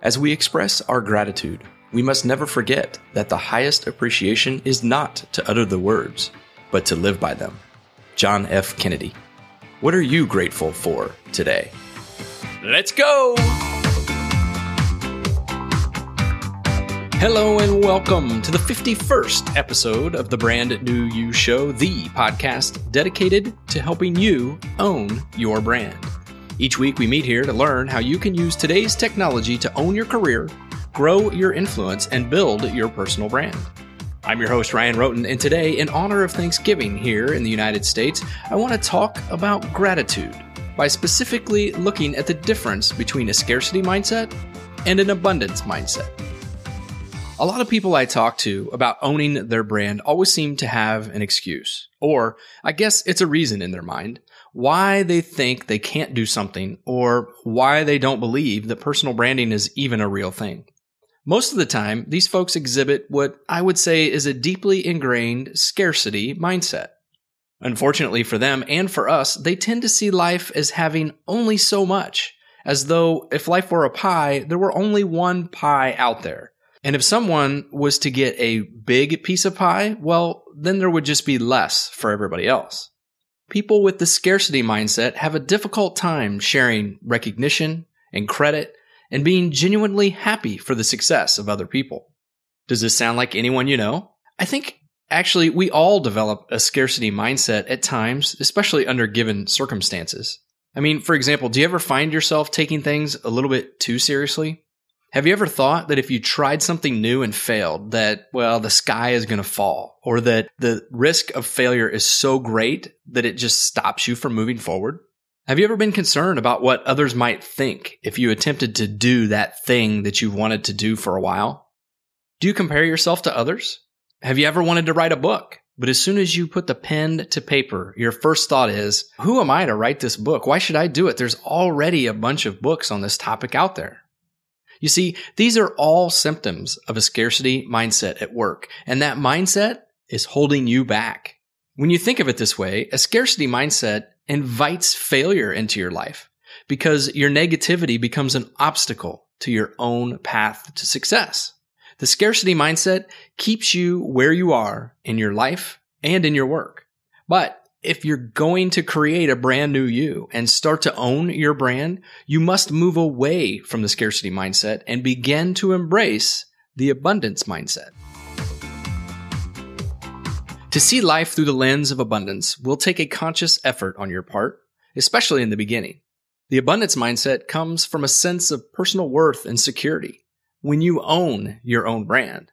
As we express our gratitude, we must never forget that the highest appreciation is not to utter the words, but to live by them. John F. Kennedy. What are you grateful for today? Let's go! Hello and welcome to the 51st episode of the Brand New You Show, the podcast dedicated to helping you own your brand. Each week we meet here to learn how you can use today's technology to own your career, grow your influence, and build your personal brand. I'm your host, Ryan Rhoten, and today, in honor of Thanksgiving here in the United States, I want to talk about gratitude by specifically looking at the difference between a scarcity mindset and an abundance mindset. A lot of people I talk to about owning their brand always seem to have an excuse, or I guess it's a reason in their mind, why they think they can't do something or why they don't believe that personal branding is even a real thing. Most of the time, these folks exhibit what I would say is a deeply ingrained scarcity mindset. Unfortunately for them and for us, they tend to see life as having only so much, as though if life were a pie, there were only one pie out there. And if someone was to get a big piece of pie, well, then there would just be less for everybody else. People with the scarcity mindset have a difficult time sharing recognition and credit and being genuinely happy for the success of other people. Does this sound like anyone you know? I think actually we all develop a scarcity mindset at times, especially under given circumstances. I mean, for example, do you ever find yourself taking things a little bit too seriously? Have you ever thought that if you tried something new and failed, that, well, the sky is going to fall, or that the risk of failure is so great that it just stops you from moving forward? Have you ever been concerned about what others might think if you attempted to do that thing that you've wanted to do for a while? Do you compare yourself to others? Have you ever wanted to write a book? But as soon as you put the pen to paper, your first thought is, who am I to write this book? Why should I do it? There's already a bunch of books on this topic out there. You see, these are all symptoms of a scarcity mindset at work, and that mindset is holding you back. When you think of it this way, a scarcity mindset invites failure into your life because your negativity becomes an obstacle to your own path to success. The scarcity mindset keeps you where you are in your life and in your work. But if you're going to create a brand new you and start to own your brand, you must move away from the scarcity mindset and begin to embrace the abundance mindset. To see life through the lens of abundance will take a conscious effort on your part, especially in the beginning. The abundance mindset comes from a sense of personal worth and security when you own your own brand.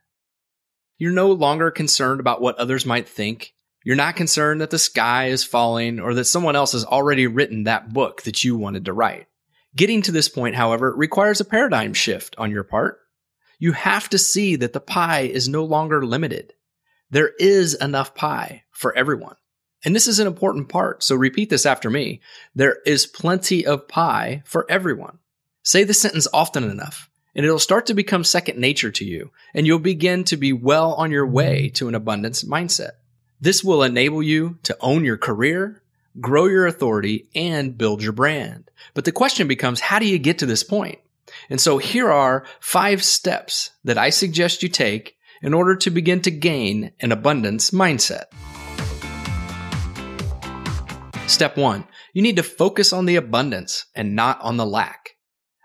You're no longer concerned about what others might think you're not concerned that the sky is falling or that someone else has already written that book that you wanted to write. Getting to this point, however, requires a paradigm shift on your part. You have to see that the pie is no longer limited. There is enough pie for everyone. And this is an important part, so repeat this after me. There is plenty of pie for everyone. Say the sentence often enough, and it'll start to become second nature to you, and you'll begin to be well on your way to an abundance mindset. This will enable you to own your career, grow your authority, and build your brand. But the question becomes, how do you get to this point? And so here are five steps that I suggest you take in order to begin to gain an abundance mindset. Step one, you need to focus on the abundance and not on the lack.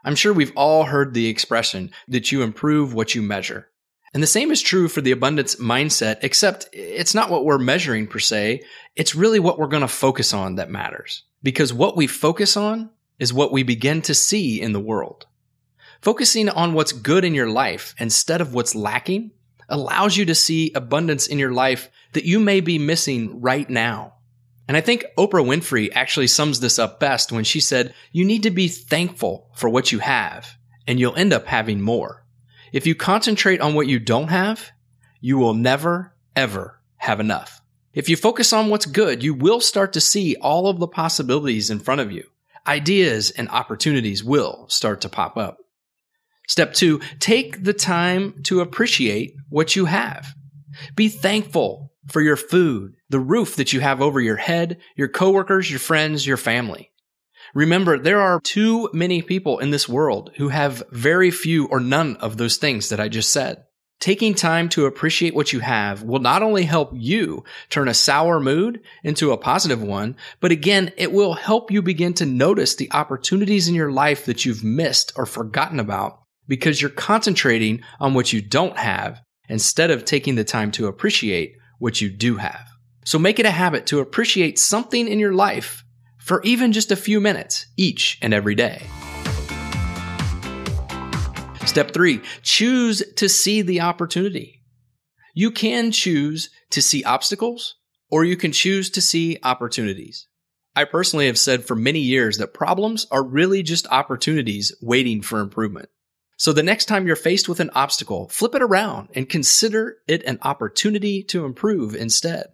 I'm sure we've all heard the expression that you improve what you measure. And the same is true for the abundance mindset, except it's not what we're measuring per se. It's really what we're going to focus on that matters. Because what we focus on is what we begin to see in the world. Focusing on what's good in your life instead of what's lacking allows you to see abundance in your life that you may be missing right now. And I think Oprah Winfrey actually sums this up best when she said, you need to be thankful for what you have and you'll end up having more. If you concentrate on what you don't have, you will never, ever have enough. If you focus on what's good, you will start to see all of the possibilities in front of you. Ideas and opportunities will start to pop up. Step two, take the time to appreciate what you have. Be thankful for your food, the roof that you have over your head, your coworkers, your friends, your family. Remember, there are too many people in this world who have very few or none of those things that I just said. Taking time to appreciate what you have will not only help you turn a sour mood into a positive one, but again, it will help you begin to notice the opportunities in your life that you've missed or forgotten about because you're concentrating on what you don't have instead of taking the time to appreciate what you do have. So make it a habit to appreciate something in your life for even just a few minutes each and every day. Step three, choose to see the opportunity. You can choose to see obstacles or you can choose to see opportunities. I personally have said for many years that problems are really just opportunities waiting for improvement. So the next time you're faced with an obstacle, flip it around and consider it an opportunity to improve instead.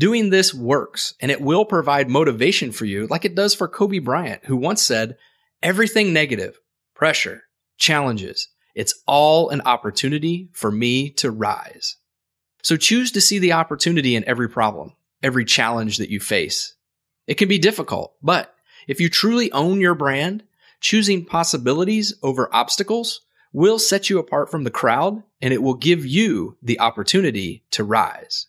Doing this works and it will provide motivation for you like it does for Kobe Bryant, who once said, everything negative, pressure, challenges, it's all an opportunity for me to rise. So choose to see the opportunity in every problem, every challenge that you face. It can be difficult, but if you truly own your brand, choosing possibilities over obstacles will set you apart from the crowd and it will give you the opportunity to rise.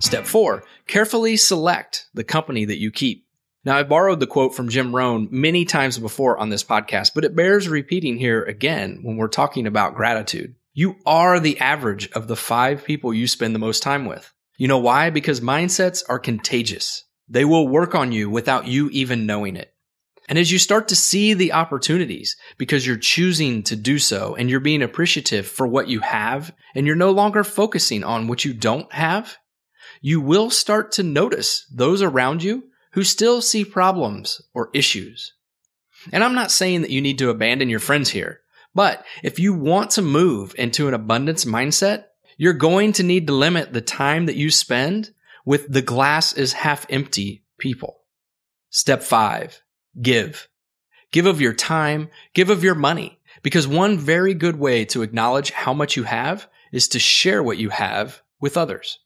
Step four, carefully select the company that you keep. Now, I borrowed the quote from Jim Rohn many times before on this podcast, but it bears repeating here again when we're talking about gratitude. You are the average of the five people you spend the most time with. You know why? Because mindsets are contagious. They will work on you without you even knowing it. And as you start to see the opportunities because you're choosing to do so and you're being appreciative for what you have and you're no longer focusing on what you don't have, you will start to notice those around you who still see problems or issues. And I'm not saying that you need to abandon your friends here, but if you want to move into an abundance mindset, you're going to need to limit the time that you spend with the glass is half empty people. Step five, give. Give of your time, give of your money, because one very good way to acknowledge how much you have is to share what you have with others.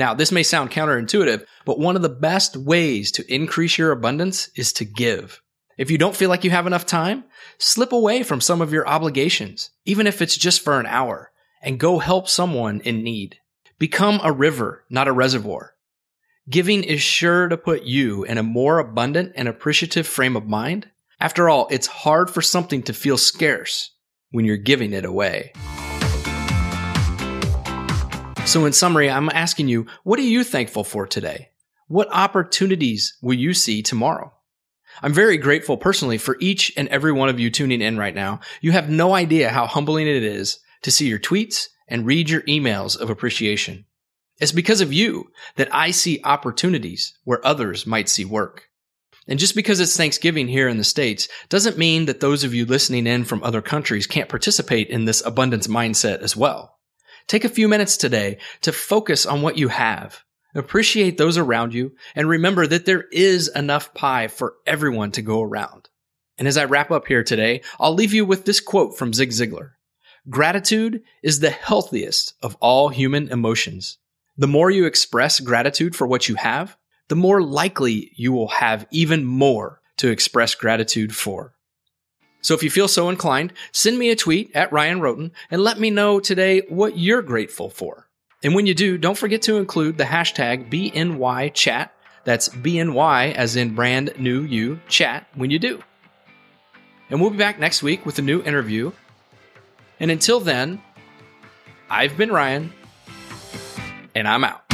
Now, this may sound counterintuitive, but one of the best ways to increase your abundance is to give. If you don't feel like you have enough time, slip away from some of your obligations, even if it's just for an hour, and go help someone in need. Become a river, not a reservoir. Giving is sure to put you in a more abundant and appreciative frame of mind. After all, it's hard for something to feel scarce when you're giving it away. So, in summary, I'm asking you, what are you thankful for today? What opportunities will you see tomorrow? I'm very grateful personally for each and every one of you tuning in right now. You have no idea how humbling it is to see your tweets and read your emails of appreciation. It's because of you that I see opportunities where others might see work. And just because it's Thanksgiving here in the States doesn't mean that those of you listening in from other countries can't participate in this abundance mindset as well. Take a few minutes today to focus on what you have. Appreciate those around you and remember that there is enough pie for everyone to go around. And as I wrap up here today, I'll leave you with this quote from Zig Ziglar. Gratitude is the healthiest of all human emotions. The more you express gratitude for what you have, the more likely you will have even more to express gratitude for. So if you feel so inclined, send me a tweet at Ryan Rhoten and let me know today what you're grateful for. And when you do, don't forget to include the hashtag BNYChat. That's BNY as in brand new you chat when you do. And we'll be back next week with a new interview. And until then, I've been Ryan, and I'm out.